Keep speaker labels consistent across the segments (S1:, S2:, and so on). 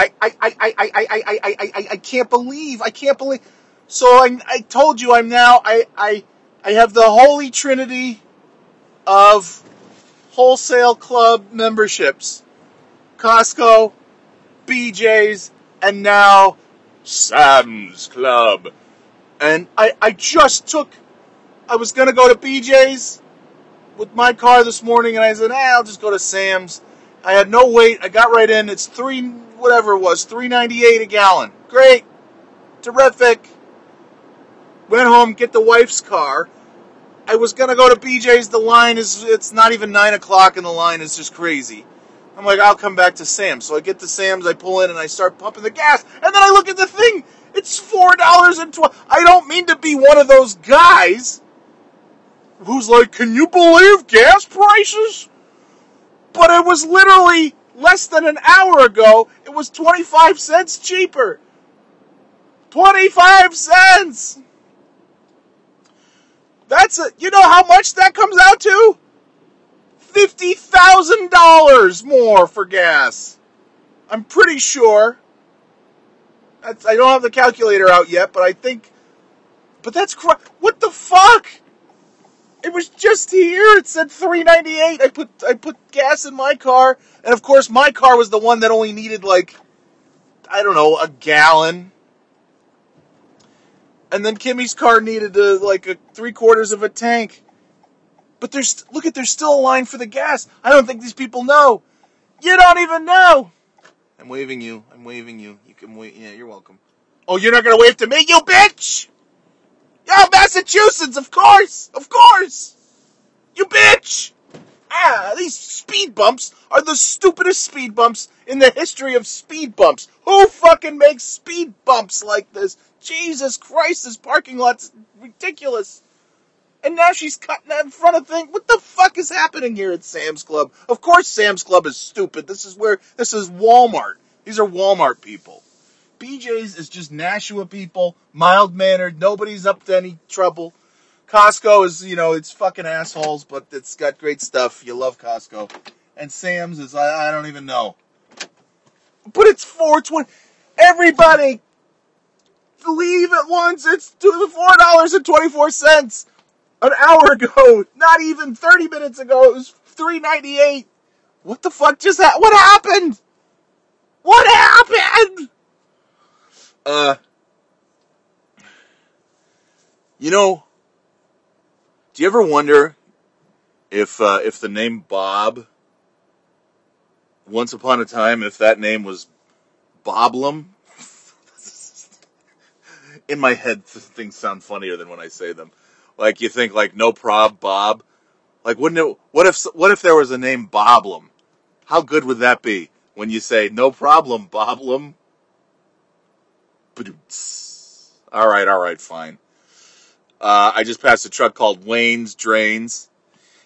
S1: I, I, I, I, I, I, I, I, can't believe, I can't believe. So I, I told you I'm now, I, I, I have the holy trinity of wholesale club memberships. Costco, BJ's, and now Sam's Club. And I, I just took, I was gonna go to BJ's with my car this morning and I said, eh, I'll just go to Sam's. I had no wait. I got right in. It's three, whatever it was, three ninety eight a gallon. Great, terrific. Went home, get the wife's car. I was gonna go to BJ's. The line is, it's not even nine o'clock, and the line is just crazy. I'm like, I'll come back to Sam's. So I get to Sam's, I pull in, and I start pumping the gas, and then I look at the thing. It's four dollars and twelve. I don't mean to be one of those guys who's like, can you believe gas prices? But it was literally less than an hour ago, it was 25 cents cheaper. 25 cents! That's a, you know how much that comes out to? $50,000 more for gas. I'm pretty sure. That's, I don't have the calculator out yet, but I think, but that's, what the fuck? It was just here. It said 398. I put I put gas in my car, and of course my car was the one that only needed like I don't know, a gallon. And then Kimmy's car needed a, like a three quarters of a tank. But there's look at there's still a line for the gas. I don't think these people know. You don't even know. I'm waving you. I'm waving you. You can wait. Yeah, you're welcome. Oh, you're not gonna wave to me, you bitch! Oh, Massachusetts, of course, of course. You bitch. Ah, these speed bumps are the stupidest speed bumps in the history of speed bumps. Who fucking makes speed bumps like this? Jesus Christ, this parking lot's ridiculous. And now she's cutting in front of things. What the fuck is happening here at Sam's Club? Of course Sam's Club is stupid. This is where, this is Walmart. These are Walmart people. BJ's is just Nashua people, mild mannered, nobody's up to any trouble. Costco is, you know, it's fucking assholes, but it's got great stuff. You love Costco. And Sam's is, I, I don't even know. But it's 420. Everybody, leave at once. It's $4.24 an hour ago. Not even 30 minutes ago. It was 398. What the fuck just happened? What happened? What happened? Uh, you know, do you ever wonder if uh, if the name Bob, once upon a time, if that name was Boblum? In my head, things sound funnier than when I say them. Like you think, like no prob Bob. Like wouldn't it? What if what if there was a name Boblum? How good would that be when you say no problem Boblum? All right, all right, fine. Uh, I just passed a truck called Wayne's Drains.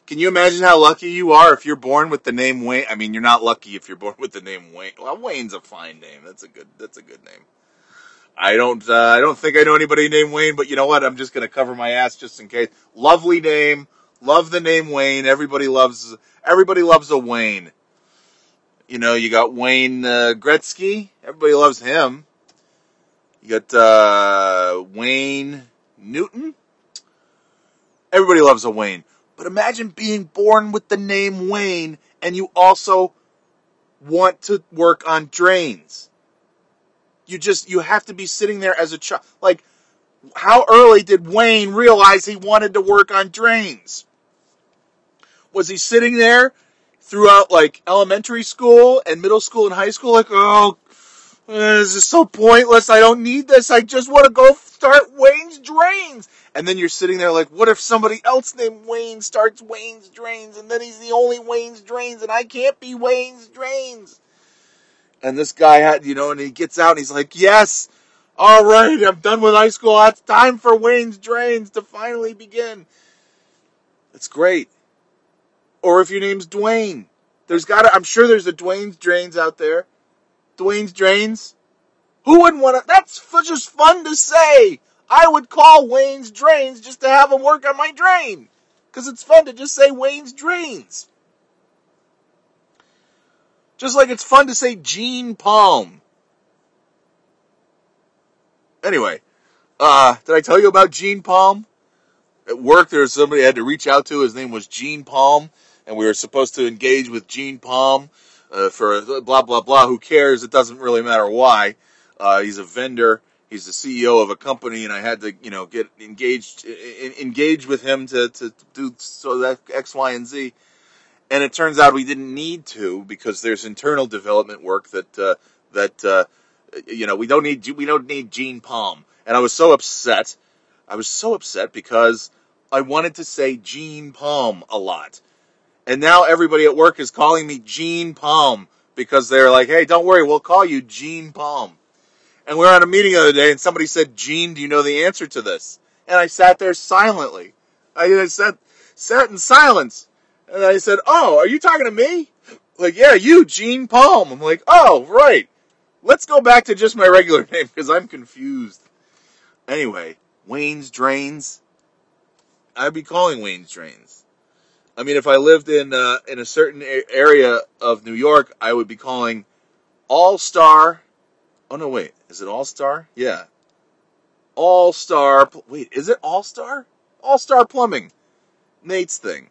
S1: Can you imagine how lucky you are if you're born with the name Wayne? I mean, you're not lucky if you're born with the name Wayne. Well, Wayne's a fine name. That's a good. That's a good name. I don't. Uh, I don't think I know anybody named Wayne, but you know what? I'm just gonna cover my ass just in case. Lovely name. Love the name Wayne. Everybody loves. Everybody loves a Wayne. You know, you got Wayne uh, Gretzky. Everybody loves him. You got uh, Wayne Newton. Everybody loves a Wayne. But imagine being born with the name Wayne and you also want to work on drains. You just, you have to be sitting there as a child. Like, how early did Wayne realize he wanted to work on drains? Was he sitting there throughout like elementary school and middle school and high school like, oh this is so pointless. I don't need this. I just want to go start Wayne's Drains. And then you're sitting there like, what if somebody else named Wayne starts Wayne's Drains and then he's the only Wayne's Drains and I can't be Wayne's Drains? And this guy had, you know, and he gets out and he's like, yes, all right, I'm done with high school. It's time for Wayne's Drains to finally begin. It's great. Or if your name's Dwayne, there's got to, I'm sure there's a Dwayne's Drains out there. Dwayne's Drains. Who wouldn't want to? That's just fun to say. I would call Wayne's Drains just to have him work on my drain. Because it's fun to just say Wayne's Drains. Just like it's fun to say Gene Palm. Anyway, uh, did I tell you about Gene Palm? At work, there was somebody I had to reach out to. His name was Gene Palm, and we were supposed to engage with Gene Palm uh, for blah blah blah. Who cares? It doesn't really matter why. Uh, he's a vendor. He's the CEO of a company, and I had to, you know, get engaged engage with him to, to do so that X, Y, and Z. And it turns out we didn't need to because there's internal development work that uh, that uh, you know we don't need we don't need Gene Palm. And I was so upset. I was so upset because I wanted to say Gene Palm a lot. And now everybody at work is calling me Gene Palm because they're like, hey, don't worry, we'll call you Gene Palm. And we were on a meeting the other day and somebody said, Gene, do you know the answer to this? And I sat there silently. I sat, sat in silence. And I said, oh, are you talking to me? Like, yeah, you, Gene Palm. I'm like, oh, right. Let's go back to just my regular name because I'm confused. Anyway, Wayne's Drains. I'd be calling Wayne's Drains. I mean, if I lived in uh, in a certain area of New York, I would be calling All Star. Oh no, wait, is it All Star? Yeah, All Star. Wait, is it All Star? All Star Plumbing, Nate's thing.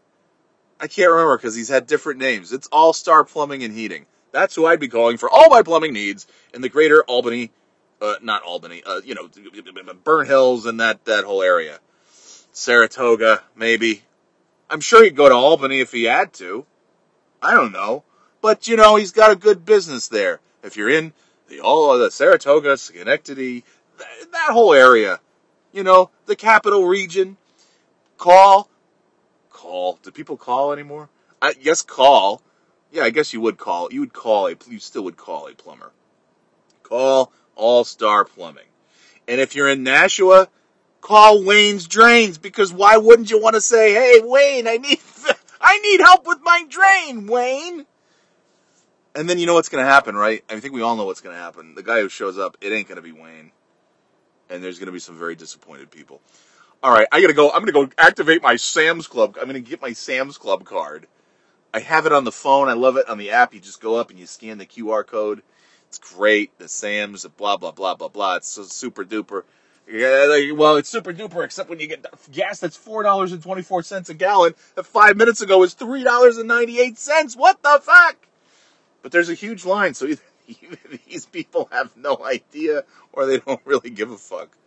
S1: I can't remember because he's had different names. It's All Star Plumbing and Heating. That's who I'd be calling for all my plumbing needs in the greater Albany, uh, not Albany, uh, you know, Burnt Hills and that, that whole area. Saratoga, maybe. I'm sure he'd go to Albany if he had to. I don't know. But, you know, he's got a good business there. If you're in the all the Saratoga, Schenectady, that, that whole area, you know, the capital region, call, call. Do people call anymore? I, yes, call. Yeah, I guess you would call. You would call a. You still would call a plumber. Call All Star Plumbing. And if you're in Nashua, call Wayne's Drains because why wouldn't you want to say, "Hey, Wayne, I need I need help with my drain, Wayne." And then you know what's going to happen, right? I think we all know what's going to happen. The guy who shows up, it ain't going to be Wayne. And there's going to be some very disappointed people. All right, I got to go. I'm going to go activate my Sam's Club. I'm going to get my Sam's Club card. I have it on the phone. I love it on the app. You just go up and you scan the QR code. It's great. The Sam's, blah blah blah blah blah. It's so super duper. Yeah, well, it's super duper, except when you get gas that's four dollars and twenty four cents a gallon. That five minutes ago was three dollars and ninety eight cents. What the fuck? But there's a huge line, so either, these people have no idea or they don't really give a fuck.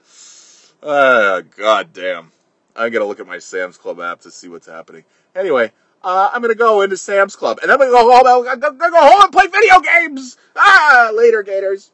S1: Ah, uh, god damn. I gotta look at my Sam's Club app to see what's happening. Anyway, uh, I'm gonna go into Sam's Club, and I'm gonna go home. I'm gonna go home and play video games. Ah, later, Gators.